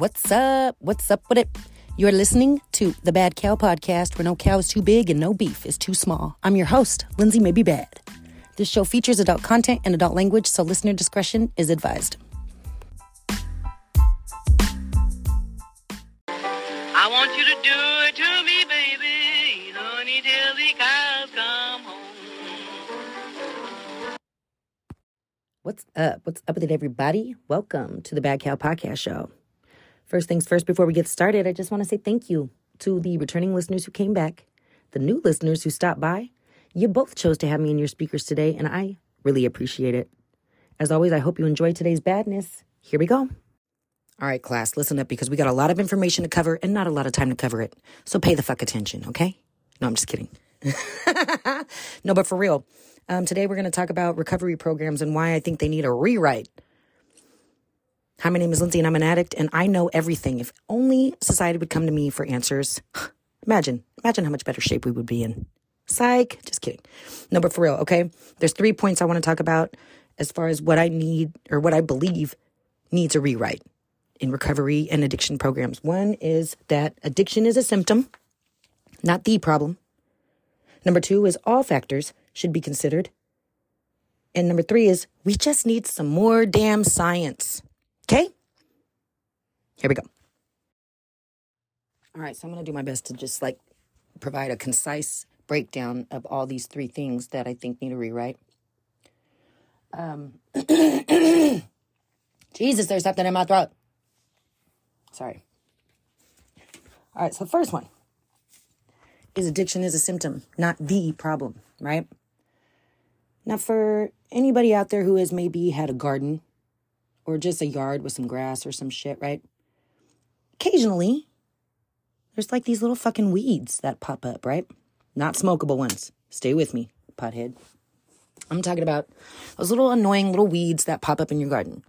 What's up? What's up with it? You're listening to the Bad Cow Podcast, where no cow is too big and no beef is too small. I'm your host, Lindsay Maybe Bad. This show features adult content and adult language, so listener discretion is advised. I want you to do it to me, baby, honey, till the cows come home. What's up? What's up with it, everybody? Welcome to the Bad Cow Podcast Show. First things first, before we get started, I just want to say thank you to the returning listeners who came back, the new listeners who stopped by. You both chose to have me in your speakers today, and I really appreciate it. As always, I hope you enjoy today's badness. Here we go. All right, class, listen up because we got a lot of information to cover and not a lot of time to cover it. So pay the fuck attention, okay? No, I'm just kidding. no, but for real, um, today we're going to talk about recovery programs and why I think they need a rewrite. Hi, my name is Lindsay and I'm an addict and I know everything. If only society would come to me for answers. Imagine, imagine how much better shape we would be in. Psych, just kidding. No, but for real, okay? There's three points I want to talk about as far as what I need or what I believe needs a rewrite in recovery and addiction programs. One is that addiction is a symptom, not the problem. Number two is all factors should be considered. And number three is we just need some more damn science. Okay? Here we go. All right, so I'm going to do my best to just like provide a concise breakdown of all these three things that I think need a rewrite. Um, Jesus, there's something in my throat. Sorry. All right, so the first one is addiction is a symptom, not the problem, right? Now, for anybody out there who has maybe had a garden or just a yard with some grass or some shit, right? Occasionally, there's like these little fucking weeds that pop up, right? Not smokable ones. Stay with me, pothead. I'm talking about those little annoying little weeds that pop up in your garden.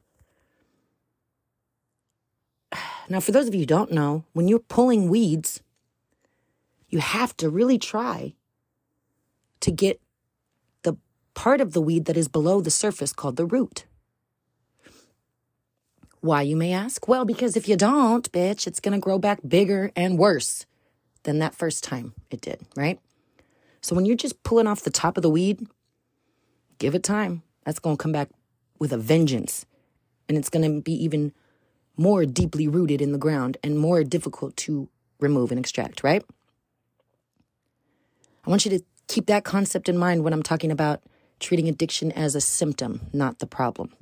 Now, for those of you who don't know, when you're pulling weeds, you have to really try to get the part of the weed that is below the surface called the root. Why, you may ask? Well, because if you don't, bitch, it's going to grow back bigger and worse than that first time it did, right? So when you're just pulling off the top of the weed, give it time. That's going to come back with a vengeance. And it's going to be even more deeply rooted in the ground and more difficult to remove and extract, right? I want you to keep that concept in mind when I'm talking about treating addiction as a symptom, not the problem.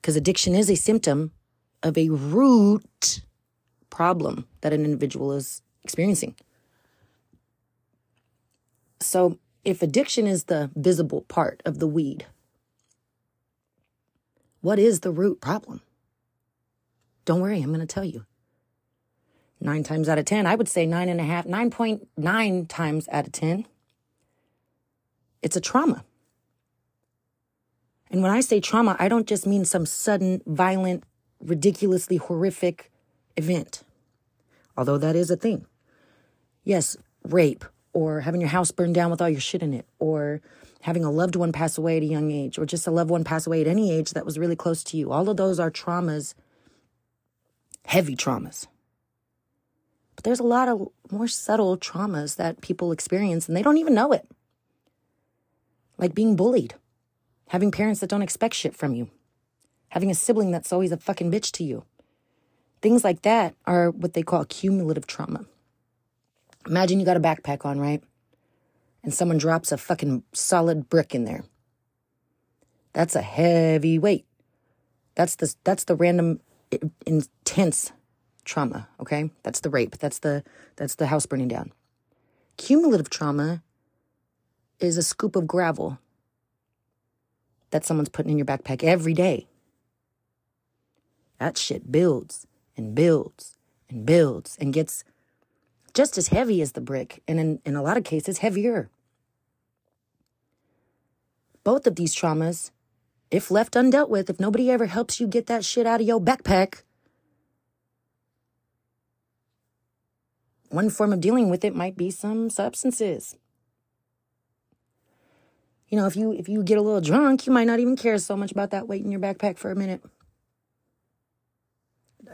Because addiction is a symptom of a root problem that an individual is experiencing. So, if addiction is the visible part of the weed, what is the root problem? Don't worry, I'm going to tell you. Nine times out of 10, I would say nine and a half, 9.9 times out of 10, it's a trauma. And when I say trauma, I don't just mean some sudden, violent, ridiculously horrific event, although that is a thing. Yes, rape, or having your house burned down with all your shit in it, or having a loved one pass away at a young age, or just a loved one pass away at any age that was really close to you. All of those are traumas, heavy traumas. But there's a lot of more subtle traumas that people experience and they don't even know it. Like being bullied, having parents that don't expect shit from you, having a sibling that's always a fucking bitch to you. Things like that are what they call cumulative trauma. Imagine you got a backpack on, right? and someone drops a fucking solid brick in there. That's a heavy weight. That's the that's the random intense trauma, okay? That's the rape. That's the that's the house burning down. Cumulative trauma is a scoop of gravel that someone's putting in your backpack every day. That shit builds and builds and builds and gets just as heavy as the brick, and in, in a lot of cases, heavier. Both of these traumas, if left undealt with, if nobody ever helps you get that shit out of your backpack, one form of dealing with it might be some substances. You know, if you if you get a little drunk, you might not even care so much about that weight in your backpack for a minute.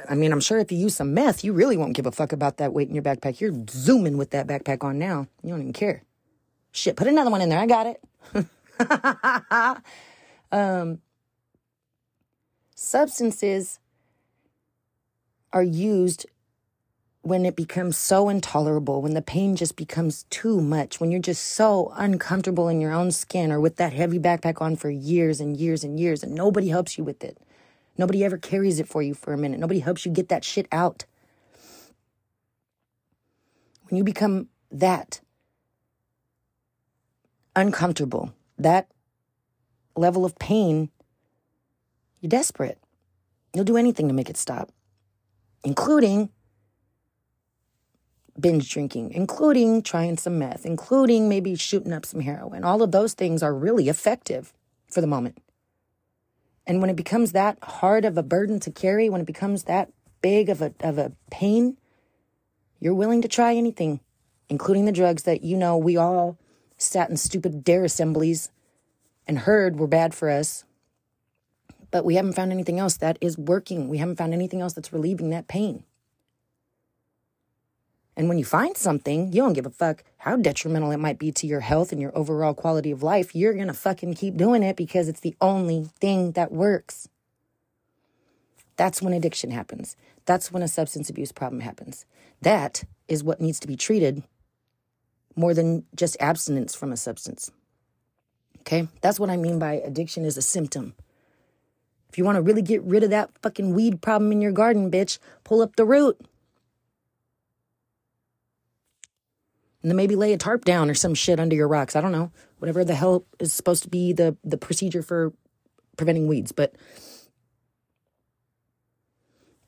I mean, I'm sure if you use some meth, you really won't give a fuck about that weight in your backpack. You're zooming with that backpack on now. You don't even care. Shit, put another one in there. I got it. um, substances are used when it becomes so intolerable, when the pain just becomes too much, when you're just so uncomfortable in your own skin or with that heavy backpack on for years and years and years, and nobody helps you with it. Nobody ever carries it for you for a minute. Nobody helps you get that shit out. When you become that uncomfortable, that level of pain, you're desperate. You'll do anything to make it stop, including binge drinking, including trying some meth, including maybe shooting up some heroin. All of those things are really effective for the moment. And when it becomes that hard of a burden to carry, when it becomes that big of a, of a pain, you're willing to try anything, including the drugs that you know we all sat in stupid dare assemblies and heard were bad for us. But we haven't found anything else that is working. We haven't found anything else that's relieving that pain. And when you find something, you don't give a fuck how detrimental it might be to your health and your overall quality of life. You're going to fucking keep doing it because it's the only thing that works. That's when addiction happens. That's when a substance abuse problem happens. That is what needs to be treated more than just abstinence from a substance. Okay? That's what I mean by addiction is a symptom. If you want to really get rid of that fucking weed problem in your garden, bitch, pull up the root. And then maybe lay a tarp down or some shit under your rocks. I don't know. Whatever the hell is supposed to be the the procedure for preventing weeds, but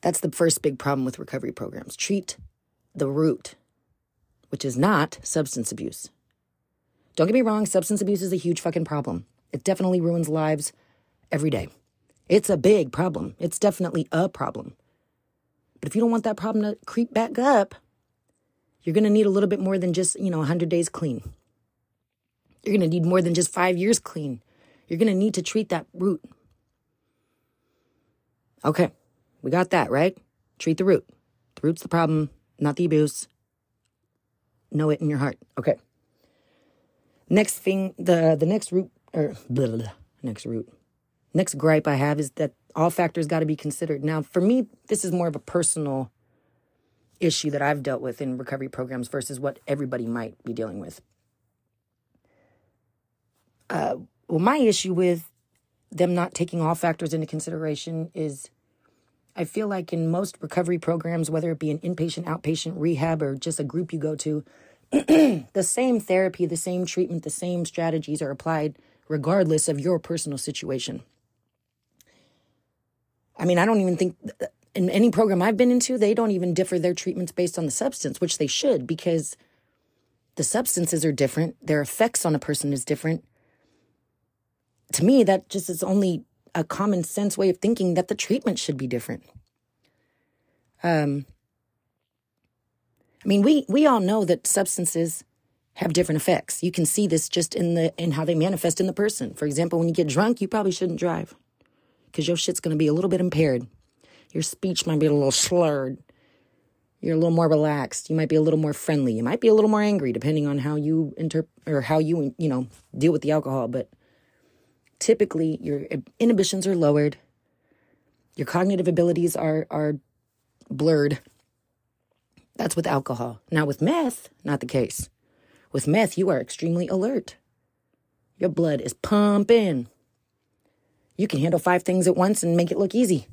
that's the first big problem with recovery programs. Treat the root, which is not substance abuse. Don't get me wrong, substance abuse is a huge fucking problem. It definitely ruins lives every day. It's a big problem. It's definitely a problem. But if you don't want that problem to creep back up, you're going to need a little bit more than just, you know, 100 days clean. You're going to need more than just five years clean. You're going to need to treat that root. Okay, we got that, right? Treat the root. The root's the problem, not the abuse. Know it in your heart. Okay. Next thing, the the next root or blah, blah, blah, next root. Next gripe I have is that all factors got to be considered. Now, for me, this is more of a personal issue that I've dealt with in recovery programs versus what everybody might be dealing with. Uh, well, my issue with them not taking all factors into consideration is I feel like in most recovery programs, whether it be an inpatient, outpatient, rehab, or just a group you go to, the same therapy, the same treatment, the same strategies are applied regardless of your personal situation. I mean, I don't even think in any program I've been into, they don't even differ their treatments based on the substance, which they should because the substances are different, their effects on a person is different. To me, that just is only a common sense way of thinking that the treatment should be different. Um, I mean, we we all know that substances have different effects. You can see this just in the in how they manifest in the person. For example, when you get drunk, you probably shouldn't drive because your shit's going to be a little bit impaired. Your speech might be a little slurred. You're a little more relaxed. You might be a little more friendly. You might be a little more angry, depending on how you inter or how you you know deal with the alcohol. But typically, your inhibitions are lowered. Your cognitive abilities are are blurred. That's with alcohol. Now with meth, not the case. With meth, you are extremely alert. Your blood is pumping. You can handle five things at once and make it look easy.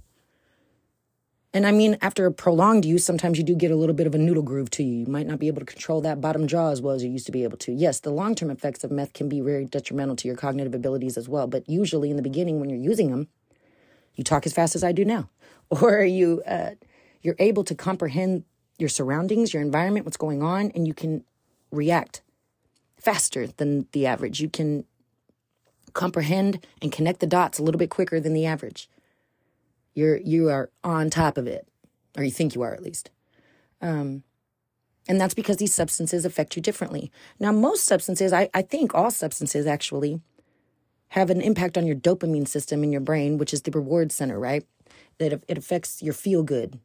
And I mean, after prolonged use, sometimes you do get a little bit of a noodle groove to you. You might not be able to control that bottom jaw as well as you used to be able to. Yes, the long term effects of meth can be very detrimental to your cognitive abilities as well. But usually in the beginning, when you're using them, you talk as fast as I do now, or you uh, you're able to comprehend your surroundings, your environment, what's going on, and you can react faster than the average. You can comprehend and connect the dots a little bit quicker than the average. You're you are on top of it, or you think you are at least. Um, and that's because these substances affect you differently. Now, most substances, I, I think all substances actually, have an impact on your dopamine system in your brain, which is the reward center, right? That it affects your feel good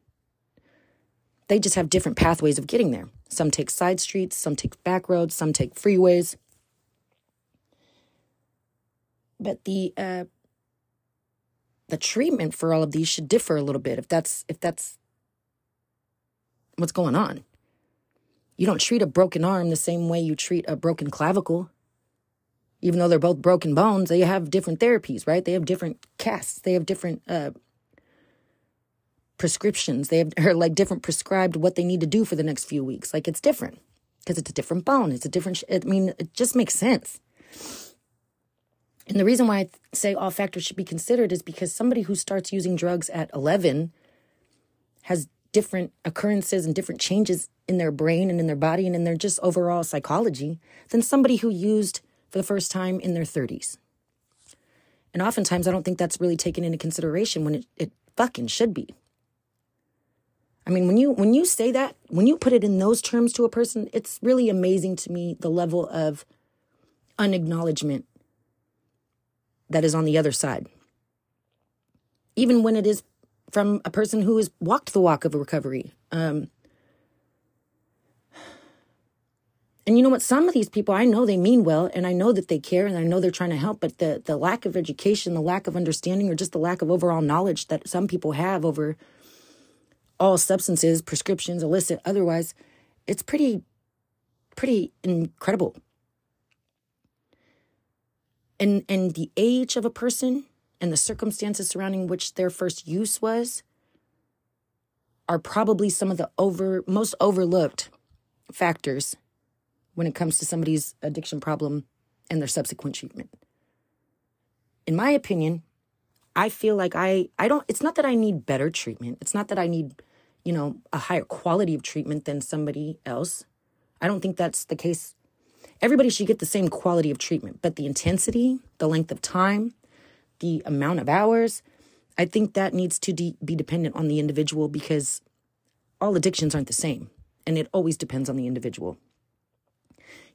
they just have different pathways of getting there. Some take side streets, some take back roads, some take freeways. But the uh, the treatment for all of these should differ a little bit if that's if that's what's going on. You don't treat a broken arm the same way you treat a broken clavicle. Even though they're both broken bones, they have different therapies, right? They have different casts. They have different uh, prescriptions. They have or like different prescribed what they need to do for the next few weeks. Like it's different because it's a different bone. It's a different. Sh- I mean, it just makes sense. And the reason why I say all factors should be considered is because somebody who starts using drugs at 11 has different occurrences and different changes in their brain and in their body and in their just overall psychology than somebody who used for the first time in their 30s. And oftentimes, I don't think that's really taken into consideration when it, it fucking should be. I mean, when you when you say that, when you put it in those terms to a person, it's really amazing to me the level of unacknowledgement that is on the other side. Even when it is from a person who has walked the walk of a recovery. Um, and you know what? Some of these people, I know they mean well, and I know that they care, and I know they're trying to help. But the the lack of education, the lack of understanding, or just the lack of overall knowledge that some people have over all substances, prescriptions, illicit, otherwise, it's pretty, pretty incredible. And and the age of a person and the circumstances surrounding which their first use was are probably some of the over most overlooked factors when it comes to somebody's addiction problem and their subsequent treatment. In my opinion, I feel like I I don't it's not that I need better treatment. It's not that I need you know, a higher quality of treatment than somebody else. I don't think that's the case. Everybody should get the same quality of treatment, but the intensity, the length of time, the amount of hours, I think that needs to de- be dependent on the individual because all addictions aren't the same, and it always depends on the individual.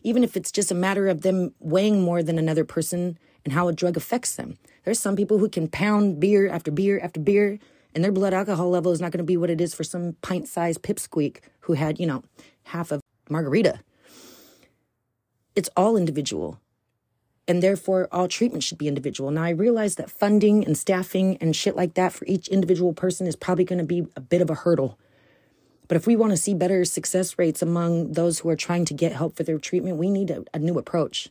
Even if it's just a matter of them weighing more than another person and how a drug affects them. There's some people who can pound beer after beer after beer and their blood alcohol level is not going to be what it is for some pint sized pipsqueak who had, you know, half of margarita. It's all individual. And therefore, all treatment should be individual. Now, I realize that funding and staffing and shit like that for each individual person is probably going to be a bit of a hurdle. But if we want to see better success rates among those who are trying to get help for their treatment, we need a, a new approach.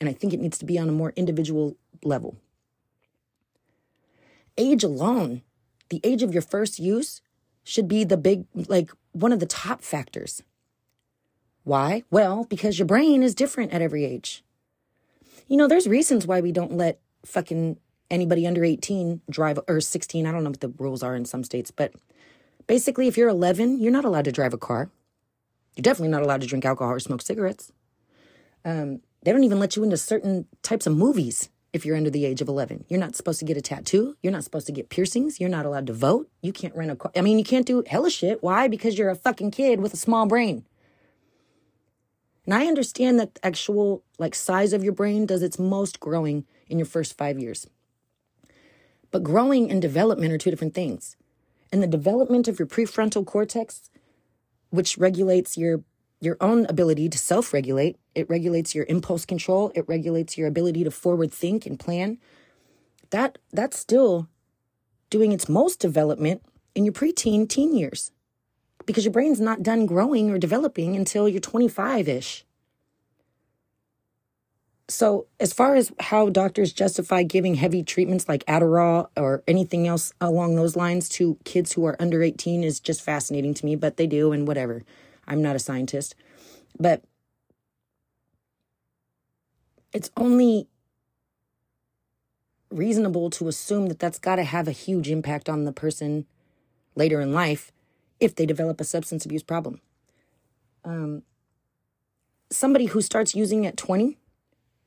And I think it needs to be on a more individual level. Age alone the age of your first use should be the big, like one of the top factors. Why? Well, because your brain is different at every age. You know, there's reasons why we don't let fucking anybody under 18 drive or 16. I don't know what the rules are in some states, but basically, if you're 11, you're not allowed to drive a car. You're definitely not allowed to drink alcohol or smoke cigarettes. Um, they don't even let you into certain types of movies if you're under the age of 11. You're not supposed to get a tattoo. You're not supposed to get piercings. You're not allowed to vote. You can't rent a car. I mean, you can't do hella shit. Why? Because you're a fucking kid with a small brain. And I understand that the actual like size of your brain does its most growing in your first 5 years. But growing and development are two different things. And the development of your prefrontal cortex, which regulates your your own ability to self regulate. It regulates your impulse control. It regulates your ability to forward think and plan. That that's still doing its most development in your preteen teen years because your brain's not done growing or developing until you're 25 ish. So, as far as how doctors justify giving heavy treatments like Adderall or anything else along those lines to kids who are under 18 is just fascinating to me, but they do, and whatever. I'm not a scientist. But it's only reasonable to assume that that's got to have a huge impact on the person later in life if they develop a substance abuse problem. Um, somebody who starts using at 20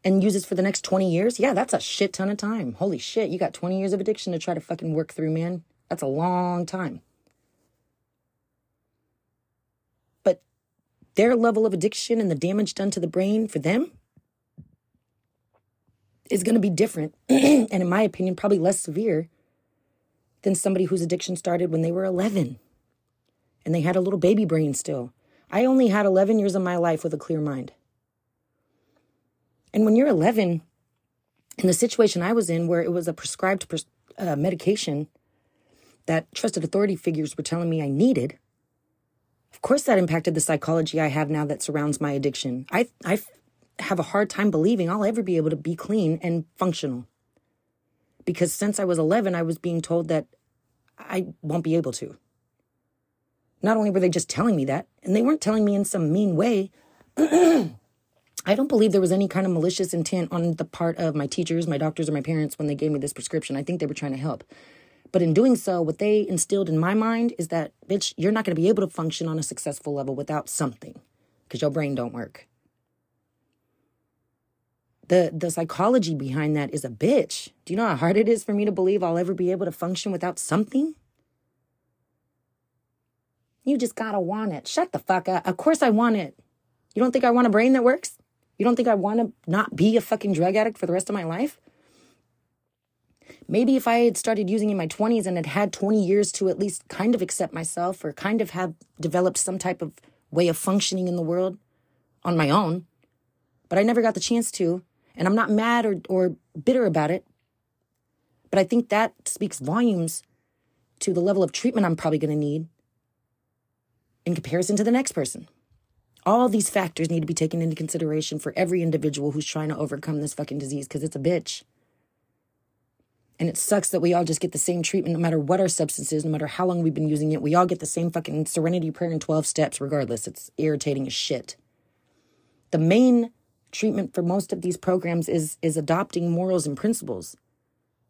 and uses for the next 20 years, yeah, that's a shit ton of time. Holy shit, you got 20 years of addiction to try to fucking work through, man. That's a long time. But their level of addiction and the damage done to the brain for them is going to be different. and in my opinion, probably less severe than somebody whose addiction started when they were 11. And they had a little baby brain still. I only had 11 years of my life with a clear mind. And when you're 11, in the situation I was in, where it was a prescribed pres- uh, medication that trusted authority figures were telling me I needed, of course that impacted the psychology I have now that surrounds my addiction. I, I have a hard time believing I'll ever be able to be clean and functional. Because since I was 11, I was being told that I won't be able to. Not only were they just telling me that, and they weren't telling me in some mean way. I don't believe there was any kind of malicious intent on the part of my teachers, my doctors, or my parents when they gave me this prescription. I think they were trying to help. But in doing so, what they instilled in my mind is that, bitch, you're not going to be able to function on a successful level without something because your brain don't work. The, the psychology behind that is a bitch. Do you know how hard it is for me to believe I'll ever be able to function without something? You just gotta want it. Shut the fuck up. Of course I want it. You don't think I want a brain that works? You don't think I want to not be a fucking drug addict for the rest of my life? Maybe if I had started using in my 20s and had had 20 years to at least kind of accept myself or kind of have developed some type of way of functioning in the world on my own, but I never got the chance to. And I'm not mad or, or bitter about it. But I think that speaks volumes to the level of treatment I'm probably going to need in comparison to the next person. All these factors need to be taken into consideration for every individual who's trying to overcome this fucking disease because it's a bitch. And it sucks that we all just get the same treatment no matter what our substance is, no matter how long we've been using it. We all get the same fucking serenity prayer in 12 steps, regardless. It's irritating as shit. The main treatment for most of these programs is is adopting morals and principles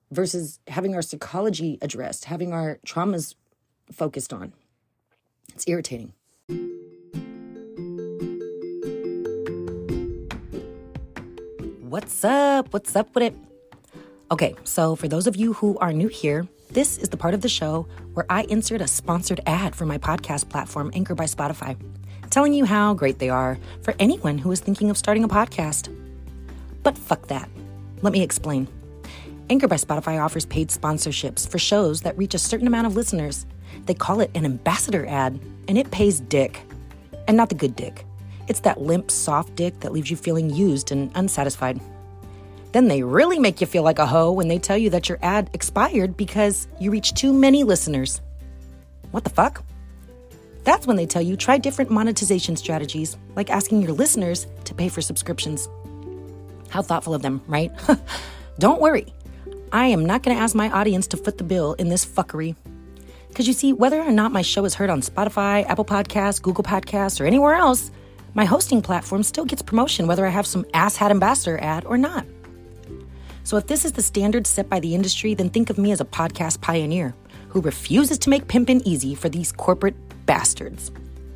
versus having our psychology addressed, having our traumas focused on. It's irritating. What's up? What's up with it? Okay, so for those of you who are new here, this is the part of the show where I insert a sponsored ad for my podcast platform, Anchor by Spotify, telling you how great they are for anyone who is thinking of starting a podcast. But fuck that. Let me explain. Anchor by Spotify offers paid sponsorships for shows that reach a certain amount of listeners. They call it an ambassador ad, and it pays dick. And not the good dick. It's that limp, soft dick that leaves you feeling used and unsatisfied. Then they really make you feel like a hoe when they tell you that your ad expired because you reached too many listeners. What the fuck? That's when they tell you try different monetization strategies, like asking your listeners to pay for subscriptions. How thoughtful of them, right? Don't worry. I am not going to ask my audience to foot the bill in this fuckery. Because you see, whether or not my show is heard on Spotify, Apple Podcasts, Google Podcasts, or anywhere else, my hosting platform still gets promotion whether I have some asshat ambassador ad or not. So if this is the standard set by the industry, then think of me as a podcast pioneer who refuses to make pimping easy for these corporate bastards.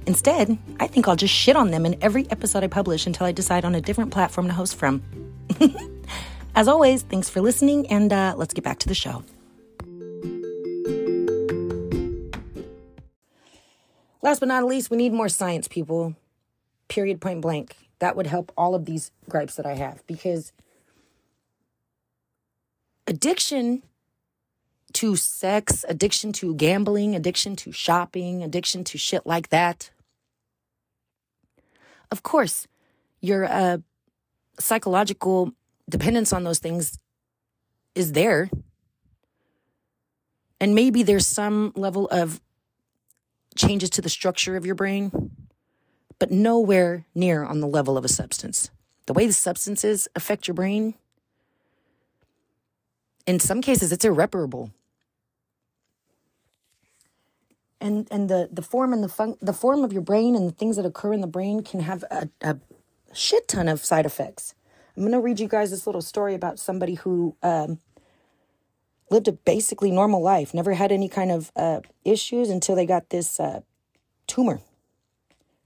Instead, I think I'll just shit on them in every episode I publish until I decide on a different platform to host from. As always, thanks for listening, and uh, let's get back to the show. Last but not least, we need more science, people. Period, point blank. That would help all of these gripes that I have because addiction to sex, addiction to gambling, addiction to shopping, addiction to shit like that. Of course, your uh, psychological dependence on those things is there. And maybe there's some level of changes to the structure of your brain, but nowhere near on the level of a substance. The way the substances affect your brain, in some cases, it's irreparable. And, and the, the form and the fun, the form of your brain and the things that occur in the brain can have a, a shit ton of side effects. I'm going to read you guys this little story about somebody who um, lived a basically normal life, never had any kind of uh, issues until they got this uh, tumor.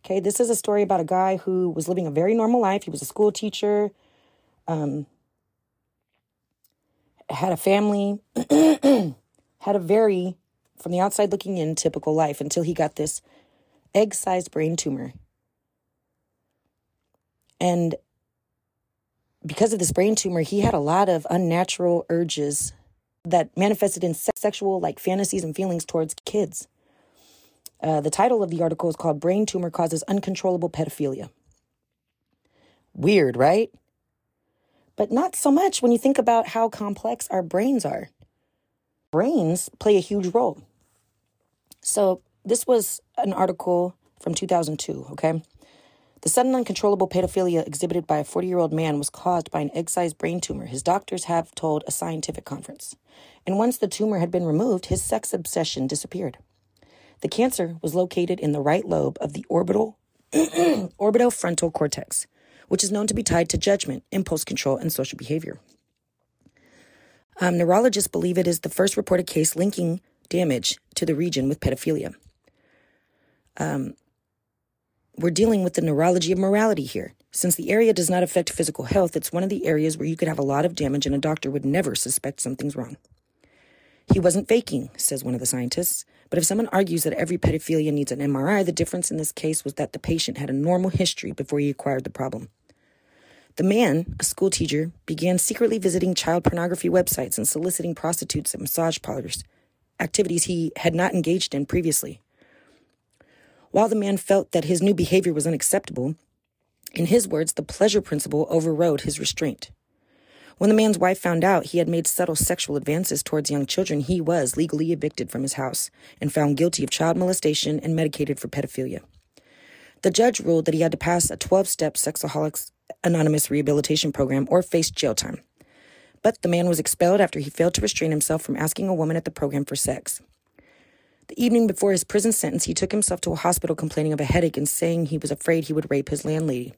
Okay, this is a story about a guy who was living a very normal life. He was a school teacher, um, had a family, had a very, from the outside looking in, typical life until he got this egg sized brain tumor. And because of this brain tumor, he had a lot of unnatural urges that manifested in sexual like fantasies and feelings towards kids. Uh, the title of the article is called Brain Tumor Causes Uncontrollable Pedophilia. Weird, right? But not so much when you think about how complex our brains are. Brains play a huge role. So, this was an article from 2002, okay? The sudden uncontrollable pedophilia exhibited by a 40 year old man was caused by an egg sized brain tumor, his doctors have told a scientific conference. And once the tumor had been removed, his sex obsession disappeared. The cancer was located in the right lobe of the orbital orbitofrontal cortex, which is known to be tied to judgment, impulse control, and social behavior. Um, neurologists believe it is the first reported case linking damage to the region with pedophilia. Um, we're dealing with the neurology of morality here. Since the area does not affect physical health, it's one of the areas where you could have a lot of damage and a doctor would never suspect something's wrong. He wasn't faking, says one of the scientists. But if someone argues that every pedophilia needs an MRI, the difference in this case was that the patient had a normal history before he acquired the problem. The man, a school teacher, began secretly visiting child pornography websites and soliciting prostitutes at massage parlors, activities he had not engaged in previously. While the man felt that his new behavior was unacceptable, in his words, the pleasure principle overrode his restraint. When the man's wife found out he had made subtle sexual advances towards young children, he was legally evicted from his house and found guilty of child molestation and medicated for pedophilia. The judge ruled that he had to pass a 12 step Sexaholics Anonymous rehabilitation program or face jail time. But the man was expelled after he failed to restrain himself from asking a woman at the program for sex. The evening before his prison sentence, he took himself to a hospital complaining of a headache and saying he was afraid he would rape his landlady.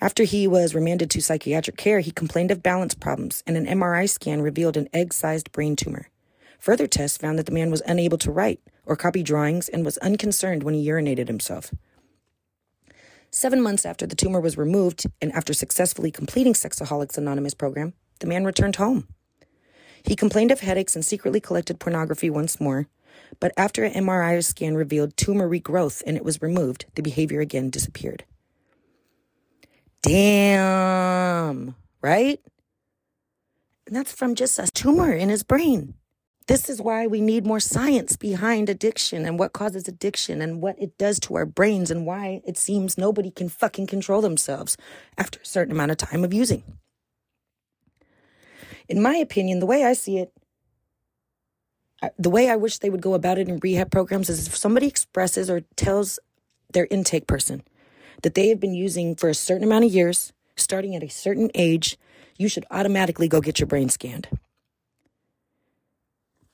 After he was remanded to psychiatric care, he complained of balance problems, and an MRI scan revealed an egg sized brain tumor. Further tests found that the man was unable to write or copy drawings and was unconcerned when he urinated himself. Seven months after the tumor was removed and after successfully completing Sexaholics Anonymous program, the man returned home. He complained of headaches and secretly collected pornography once more, but after an MRI scan revealed tumor regrowth and it was removed, the behavior again disappeared. Damn, right? And that's from just a tumor in his brain. This is why we need more science behind addiction and what causes addiction and what it does to our brains and why it seems nobody can fucking control themselves after a certain amount of time of using. In my opinion, the way I see it, the way I wish they would go about it in rehab programs is if somebody expresses or tells their intake person that they have been using for a certain amount of years, starting at a certain age, you should automatically go get your brain scanned.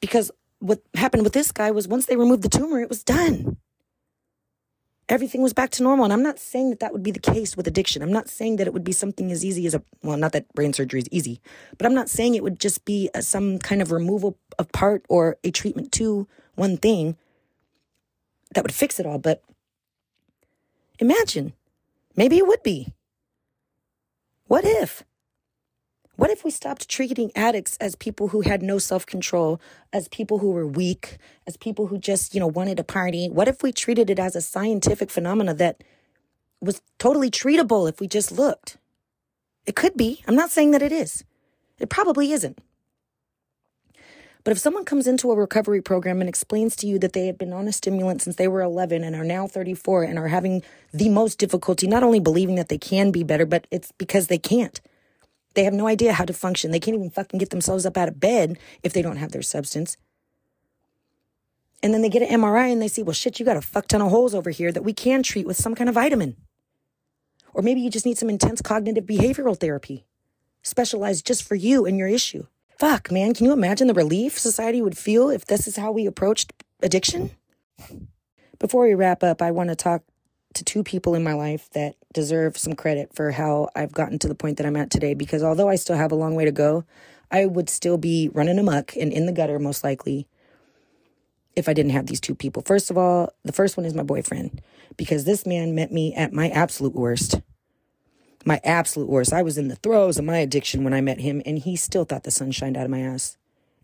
Because what happened with this guy was once they removed the tumor, it was done. Everything was back to normal. And I'm not saying that that would be the case with addiction. I'm not saying that it would be something as easy as a, well, not that brain surgery is easy, but I'm not saying it would just be a, some kind of removal of part or a treatment to one thing that would fix it all. But imagine, maybe it would be. What if? What if we stopped treating addicts as people who had no self control, as people who were weak, as people who just, you know, wanted to party? What if we treated it as a scientific phenomena that was totally treatable if we just looked? It could be. I'm not saying that it is. It probably isn't. But if someone comes into a recovery program and explains to you that they have been on a stimulant since they were 11 and are now 34 and are having the most difficulty, not only believing that they can be better, but it's because they can't. They have no idea how to function. They can't even fucking get themselves up out of bed if they don't have their substance. And then they get an MRI and they see, well, shit, you got a fuck ton of holes over here that we can treat with some kind of vitamin. Or maybe you just need some intense cognitive behavioral therapy, specialized just for you and your issue. Fuck, man, can you imagine the relief society would feel if this is how we approached addiction? Before we wrap up, I want to talk to two people in my life that deserve some credit for how I've gotten to the point that I'm at today. Because although I still have a long way to go, I would still be running amok and in the gutter, most likely, if I didn't have these two people. First of all, the first one is my boyfriend, because this man met me at my absolute worst. My absolute worst. I was in the throes of my addiction when I met him, and he still thought the sun shined out of my ass.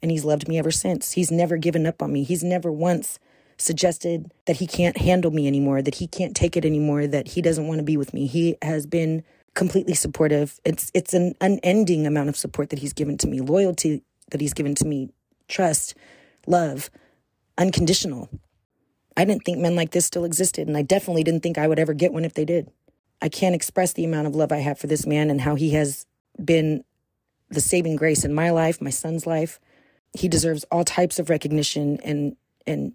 And he's loved me ever since. He's never given up on me. He's never once suggested that he can't handle me anymore, that he can't take it anymore, that he doesn't want to be with me. He has been completely supportive. It's it's an unending amount of support that he's given to me, loyalty that he's given to me, trust, love, unconditional. I didn't think men like this still existed, and I definitely didn't think I would ever get one if they did. I can't express the amount of love I have for this man and how he has been the saving grace in my life, my son's life. He deserves all types of recognition and and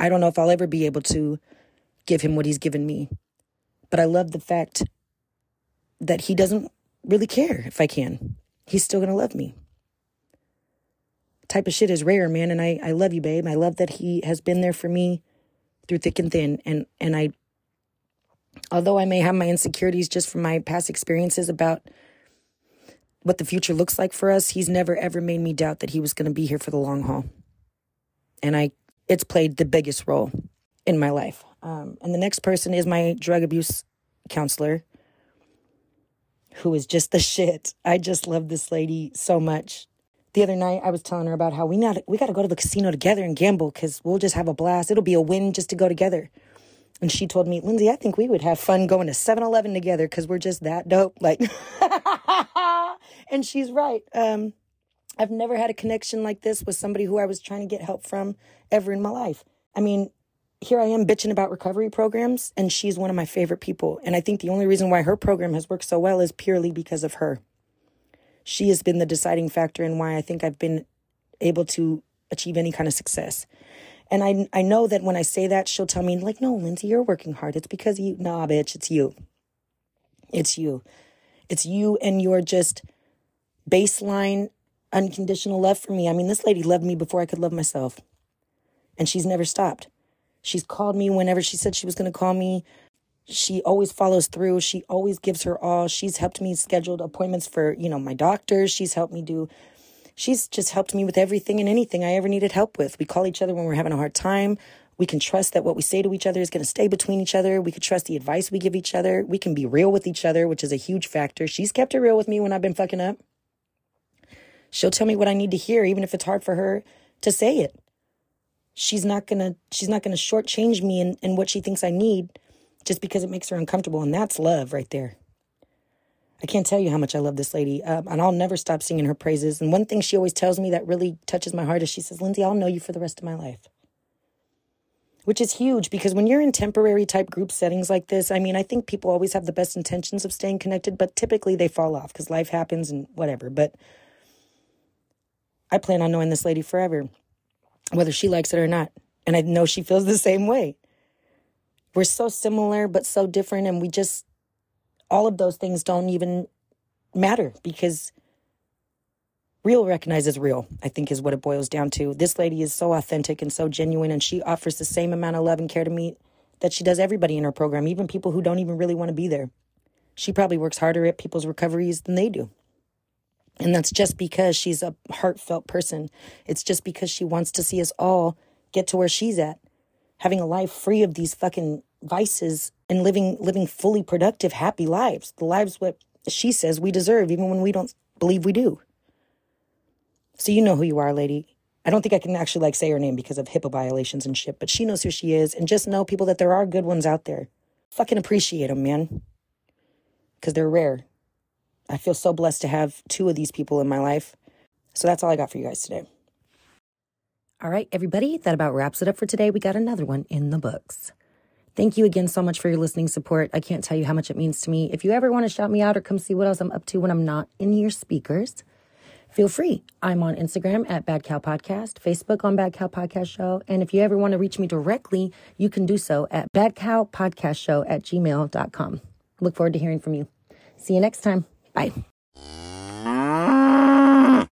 I don't know if I'll ever be able to give him what he's given me. But I love the fact that he doesn't really care if I can. He's still going to love me. Type of shit is rare, man, and I I love you, babe. I love that he has been there for me through thick and thin and and I although I may have my insecurities just from my past experiences about what the future looks like for us, he's never ever made me doubt that he was going to be here for the long haul. And I it's played the biggest role in my life. Um, and the next person is my drug abuse counselor, who is just the shit. I just love this lady so much. The other night, I was telling her about how we not we got to go to the casino together and gamble because we'll just have a blast. It'll be a win just to go together. And she told me, Lindsay, I think we would have fun going to 7 Eleven together because we're just that dope. Like, and she's right. Um, I've never had a connection like this with somebody who I was trying to get help from ever in my life. I mean, here I am bitching about recovery programs, and she's one of my favorite people. And I think the only reason why her program has worked so well is purely because of her. She has been the deciding factor in why I think I've been able to achieve any kind of success. And I I know that when I say that, she'll tell me, like, no, Lindsay, you're working hard. It's because you nah, bitch, it's you. It's you. It's you and your just baseline unconditional love for me. I mean, this lady loved me before I could love myself. And she's never stopped. She's called me whenever she said she was going to call me. She always follows through. She always gives her all. She's helped me schedule appointments for, you know, my doctors. She's helped me do she's just helped me with everything and anything I ever needed help with. We call each other when we're having a hard time. We can trust that what we say to each other is going to stay between each other. We can trust the advice we give each other. We can be real with each other, which is a huge factor. She's kept it real with me when I've been fucking up. She'll tell me what I need to hear, even if it's hard for her to say it. She's not gonna she's not gonna shortchange me in, in what she thinks I need just because it makes her uncomfortable. And that's love right there. I can't tell you how much I love this lady, um, and I'll never stop singing her praises. And one thing she always tells me that really touches my heart is she says, Lindsay, I'll know you for the rest of my life. Which is huge because when you're in temporary type group settings like this, I mean, I think people always have the best intentions of staying connected, but typically they fall off because life happens and whatever. But I plan on knowing this lady forever, whether she likes it or not. And I know she feels the same way. We're so similar, but so different, and we just all of those things don't even matter because real recognizes real, I think is what it boils down to. This lady is so authentic and so genuine, and she offers the same amount of love and care to me that she does everybody in her program, even people who don't even really want to be there. She probably works harder at people's recoveries than they do. And that's just because she's a heartfelt person. It's just because she wants to see us all get to where she's at, having a life free of these fucking vices and living living fully productive, happy lives. The lives what she says we deserve, even when we don't believe we do. So you know who you are, lady. I don't think I can actually like say her name because of HIPAA violations and shit, but she knows who she is. And just know people that there are good ones out there. Fucking appreciate them, man. Because they're rare. I feel so blessed to have two of these people in my life. So that's all I got for you guys today. All right, everybody, that about wraps it up for today. We got another one in the books. Thank you again so much for your listening support. I can't tell you how much it means to me. If you ever want to shout me out or come see what else I'm up to when I'm not in your speakers, feel free. I'm on Instagram at Bad Cow Podcast, Facebook on Bad Cow Podcast Show. And if you ever want to reach me directly, you can do so at Bad Cow Podcast Show at gmail.com. Look forward to hearing from you. See you next time. Bye.